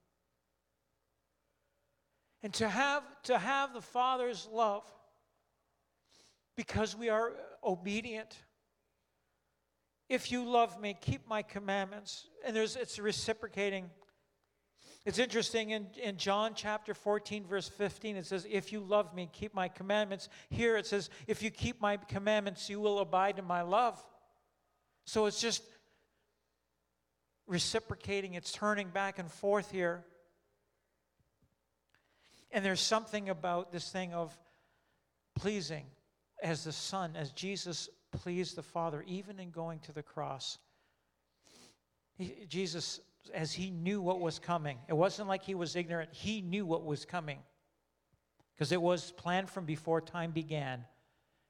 And to have, to have the Father's love because we are obedient. If you love me, keep my commandments. And there's, it's reciprocating. It's interesting in, in John chapter 14, verse 15, it says, If you love me, keep my commandments. Here it says, If you keep my commandments, you will abide in my love. So it's just reciprocating, it's turning back and forth here. And there's something about this thing of pleasing as the Son, as Jesus pleased the Father, even in going to the cross. He, Jesus, as he knew what was coming, it wasn't like he was ignorant, he knew what was coming because it was planned from before time began.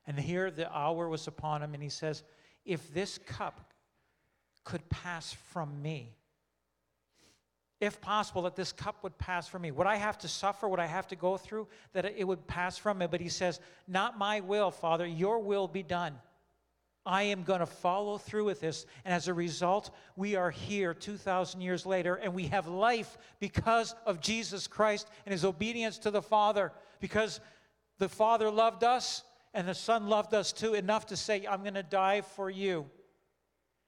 And here the hour was upon him, and he says, If this cup could pass from me, if possible, that this cup would pass from me. Would I have to suffer? Would I have to go through? That it would pass from me. But he says, Not my will, Father, your will be done. I am going to follow through with this. And as a result, we are here 2,000 years later, and we have life because of Jesus Christ and his obedience to the Father. Because the Father loved us, and the Son loved us too, enough to say, I'm going to die for you.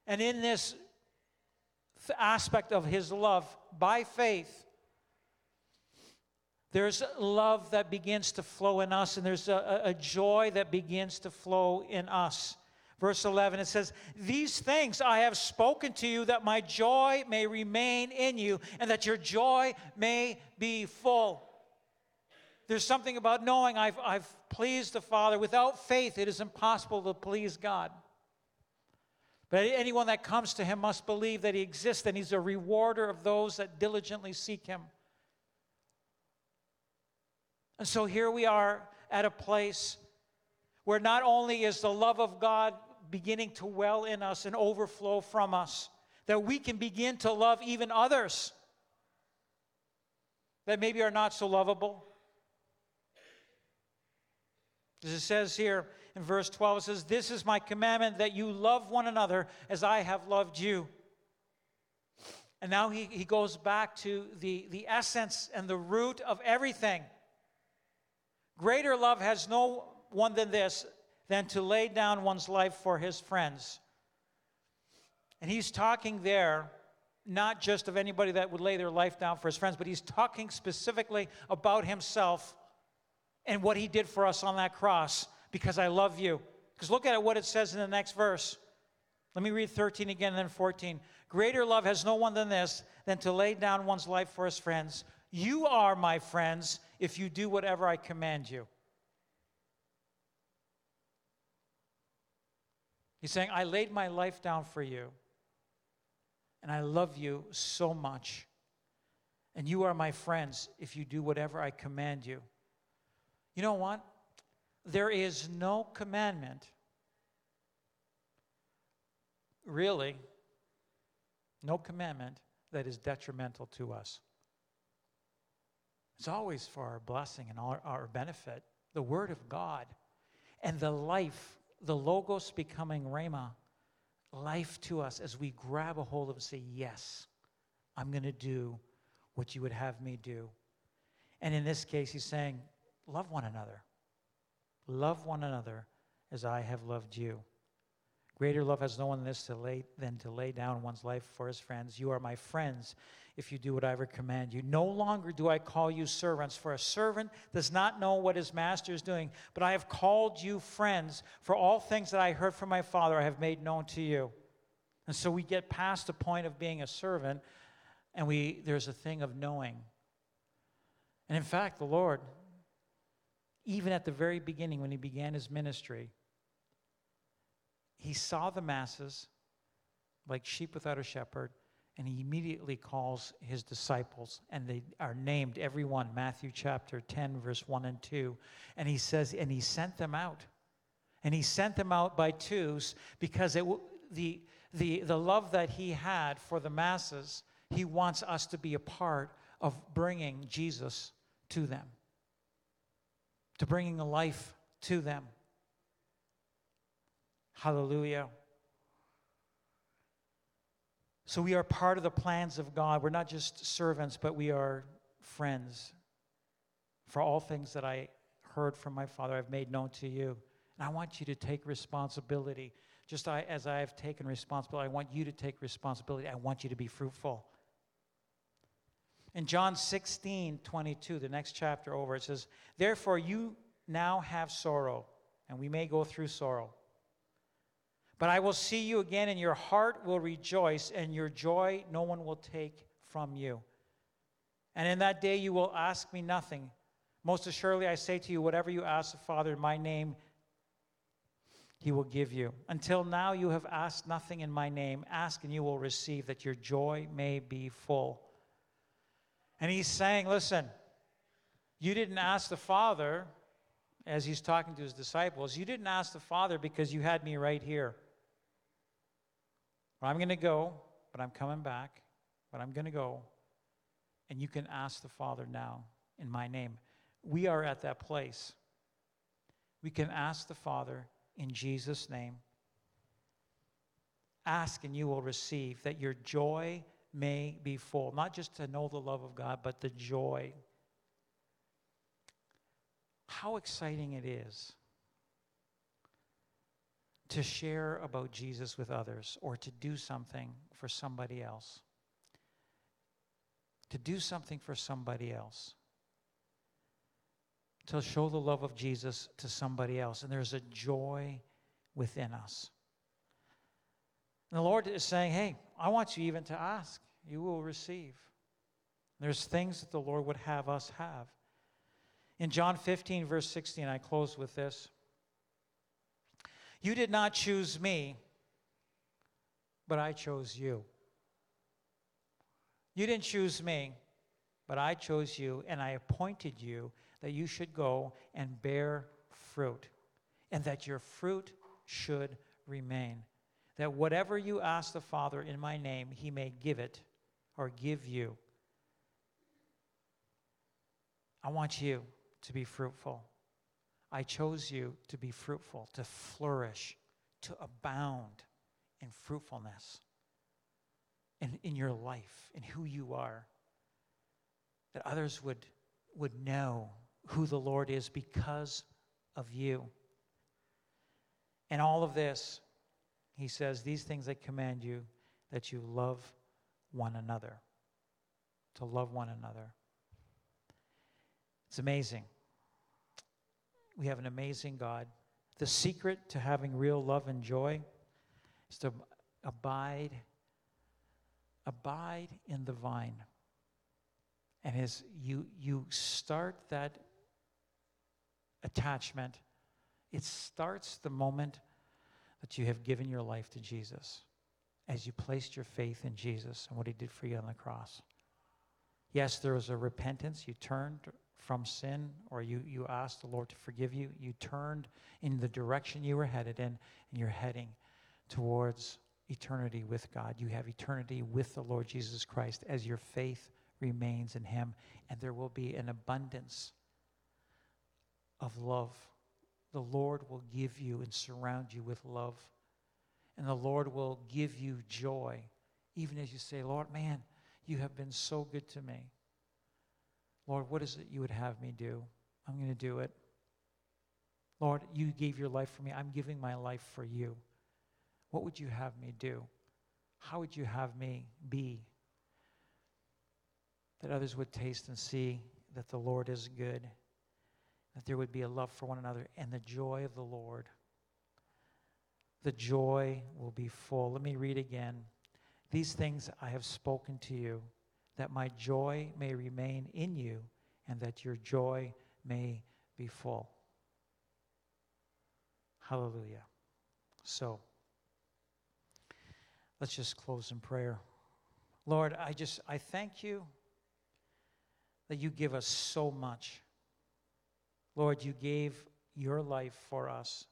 And in this aspect of his love, by faith, there's love that begins to flow in us, and there's a, a, joy that begins to flow in us. Verse 11, it says, These things I have spoken to you that my joy may remain in you, and that your joy may be full. There's something about knowing I've, I've pleased the Father. Without faith, it is impossible to please God. But anyone that comes to him must believe that he exists and he's a rewarder of those that diligently seek him. And so here we are at a place where not only is the love of God beginning to well in us and overflow from us, that we can begin to love even others that maybe are not so lovable. As it says here, in verse 12, it says, This is my commandment that you love one another as I have loved you. And now he, he goes back to the, the essence and the root of everything. Greater love has no one than this, than to lay down one's life for his friends. And he's talking there not just of anybody that would lay their life down for his friends, but he's talking specifically about himself and what he did for us on that cross because I love you. Because look at what it says in the next verse. Let me read 13 again and then 14. Greater love has no one than this, than to lay down one's life for his friends. You are my friends if you do whatever I command you. He's saying, I laid my life down for you, and I love you so much. And you are my friends if you do whatever I command you. You know what? There is no commandment, really, no commandment that is detrimental to us. It's always for our blessing and our, our benefit. The Word of God and the life, the Logos becoming Rhema, life to us as we grab a hold of and say, Yes, I'm going to do what you would have me do. And in this case, he's saying, Love one another. Love one another as I have loved you. Greater love has no one to lay, than to lay down one's life for his friends. You are my friends if you do what I command you. No longer do I call you servants, for a servant does not know what his master is doing, but I have called you friends, for all things that I heard from my Father I have made known to you. And so we get past the point of being a servant, and we, there's a thing of knowing. And in fact, the Lord even at the very beginning when he began his ministry, he saw the masses like sheep without a shepherd, And he immediately calls his disciples, and they are named, everyone, Matthew chapter 10, verse 1 and 2. And he says, and he sent them out. And he sent them out by twos because it, the, the, the love that he had for the masses, he wants us to be a part of bringing Jesus to them, to bringing a life to them. Hallelujah. So we are part of the plans of God. We're not just servants, but we are friends. For all things that I heard from my Father, I've made known to you. And I want you to take responsibility. Just as I have taken responsibility, I want you to take responsibility. I want you to be fruitful. In John 16, 22, the next chapter over, it says, Therefore you now have sorrow, and we may go through sorrow. But I will see you again, and your heart will rejoice, and your joy no one will take from you. And in that day you will ask me nothing. Most assuredly, I say to you, whatever you ask the Father in my name, he will give you. Until now, you have asked nothing in my name. Ask, and you will receive, that your joy may be full. And he's saying, listen, you didn't ask the Father, as he's talking to his disciples, you didn't ask the Father because you had me right here. Well, I'm going to go, but I'm coming back, but I'm going to go. And you can ask the Father now in my name. We are at that place. We can ask the Father in Jesus' name. Ask and you will receive that your joy may be full. Not just to know the love of God, but the joy. How exciting it is to share about Jesus with others or to do something for somebody else. To do something for somebody else. To show the love of Jesus to somebody else. And there's a joy within us. And the Lord is saying, hey, I want you even to ask. You will receive. There's things that the Lord would have us have. In John 15, verse 16, I close with this. You did not choose me, but I chose you. You didn't choose me, but I chose you, and I appointed you that you should go and bear fruit, and that your fruit should remain. That whatever you ask the Father in my name, he may give it or give you. I want you to be fruitful. I chose you to be fruitful, to flourish, to abound in fruitfulness in, in your life, in who you are. That others would, would know who the Lord is because of you. And all of this, he says, these things I command you, that you love one another. To love one another. It's amazing we have an amazing God. The secret to having real love and joy is to abide abide in the vine. And as you you start that attachment, it starts the moment that you have given your life to Jesus, as you placed your faith in Jesus and what he did for you on the cross. Yes, there was a repentance. You turned from sin or you, you asked the Lord to forgive you, you turned in the direction you were headed in, and you're heading towards eternity with God. You have eternity with the Lord Jesus Christ as your faith remains in Him, and there will be an abundance of love. The Lord will give you and surround you with love, and the Lord will give you joy, even as you say, Lord, man, you have been so good to me. Lord, what is it you would have me do? I'm going to do it. Lord, you gave your life for me. I'm giving my life for you. What would you have me do? How would you have me be? That others would taste and see that the Lord is good, that there would be a love for one another, and the joy of the Lord. The joy will be full. Let me read again. These things I have spoken to you that my joy may remain in you and that your joy may be full. Hallelujah. So, let's just close in prayer. Lord, I just, I thank you that you give us so much. Lord, you gave your life for us,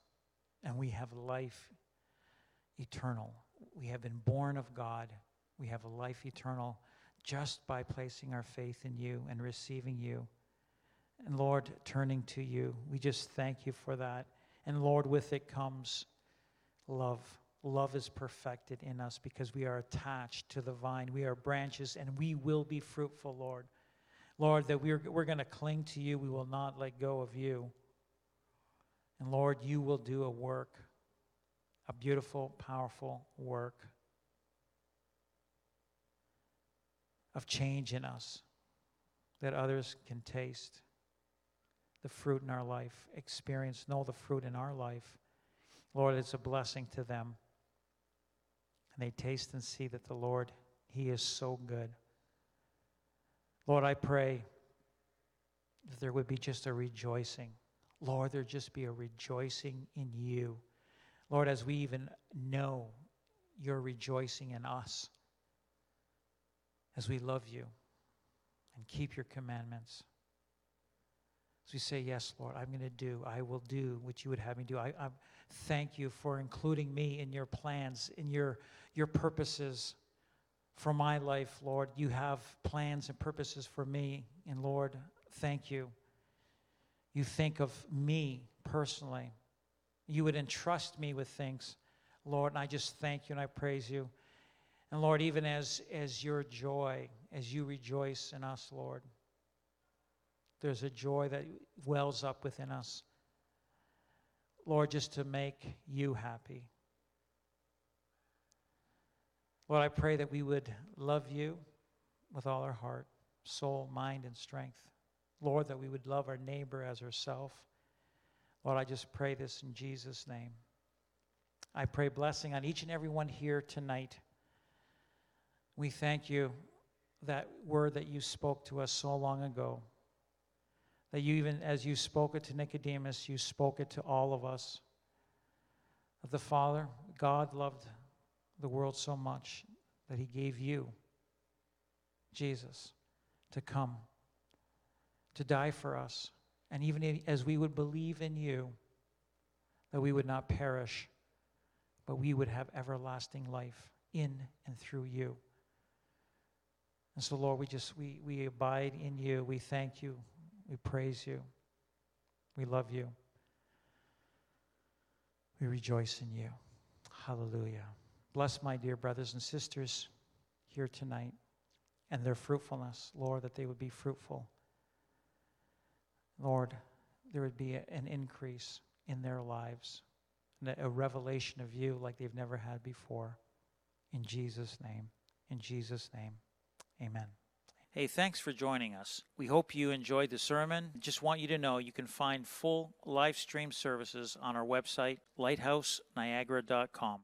and we have life eternal. We have been born of God. We have a life eternal just by placing our faith in you and receiving you. And Lord, turning to you, we just thank you for that. And Lord, with it comes love. Love is perfected in us because we are attached to the vine. We are branches and we will be fruitful, Lord. Lord, that we're, we're going to cling to you. We will not let go of you. And Lord, you will do a work, a beautiful, powerful work of change in us that others can taste the fruit in our life, experience, know the fruit in our life. Lord, it's a blessing to them. And they taste and see that the Lord, He is so good. Lord, I pray that there would be just a rejoicing. Lord, there just be a rejoicing in you. Lord, as we even know you're rejoicing in us, as we love you and keep your commandments. As we say, Yes, Lord, I'm going to do, I will do what you would have me do. I, I thank you for including me in your plans, in your, your purposes for my life, Lord. You have plans and purposes for me. And Lord, thank you. You think of me personally. You would entrust me with things, Lord, and I just thank you and I praise you. And Lord, even as, as your joy, as you rejoice in us, Lord, there's a joy that wells up within us. Lord, just to make you happy. Lord, I pray that we would love you with all our heart, soul, mind, and strength. Lord, that we would love our neighbor as ourselves. Lord, I just pray this in Jesus' name. I pray blessing on each and every one here tonight. We thank you that word that you spoke to us so long ago. That you, even as you spoke it to Nicodemus, you spoke it to all of us. The Father, God loved the world so much that he gave you, Jesus, to come, to die for us. And even as we would believe in you, that we would not perish, but we would have everlasting life in and through you. And so, Lord, we just we we abide in you. We thank you. We praise you. We love you. We rejoice in you. Hallelujah. Bless my dear brothers and sisters here tonight and their fruitfulness, Lord, that they would be fruitful. Lord, there would be an increase in their lives, a revelation of you like they've never had before. In Jesus' name. In Jesus' name. Amen. Hey, thanks for joining us. We hope you enjoyed the sermon. Just want you to know you can find full live stream services on our website, lighthouseniagara.com.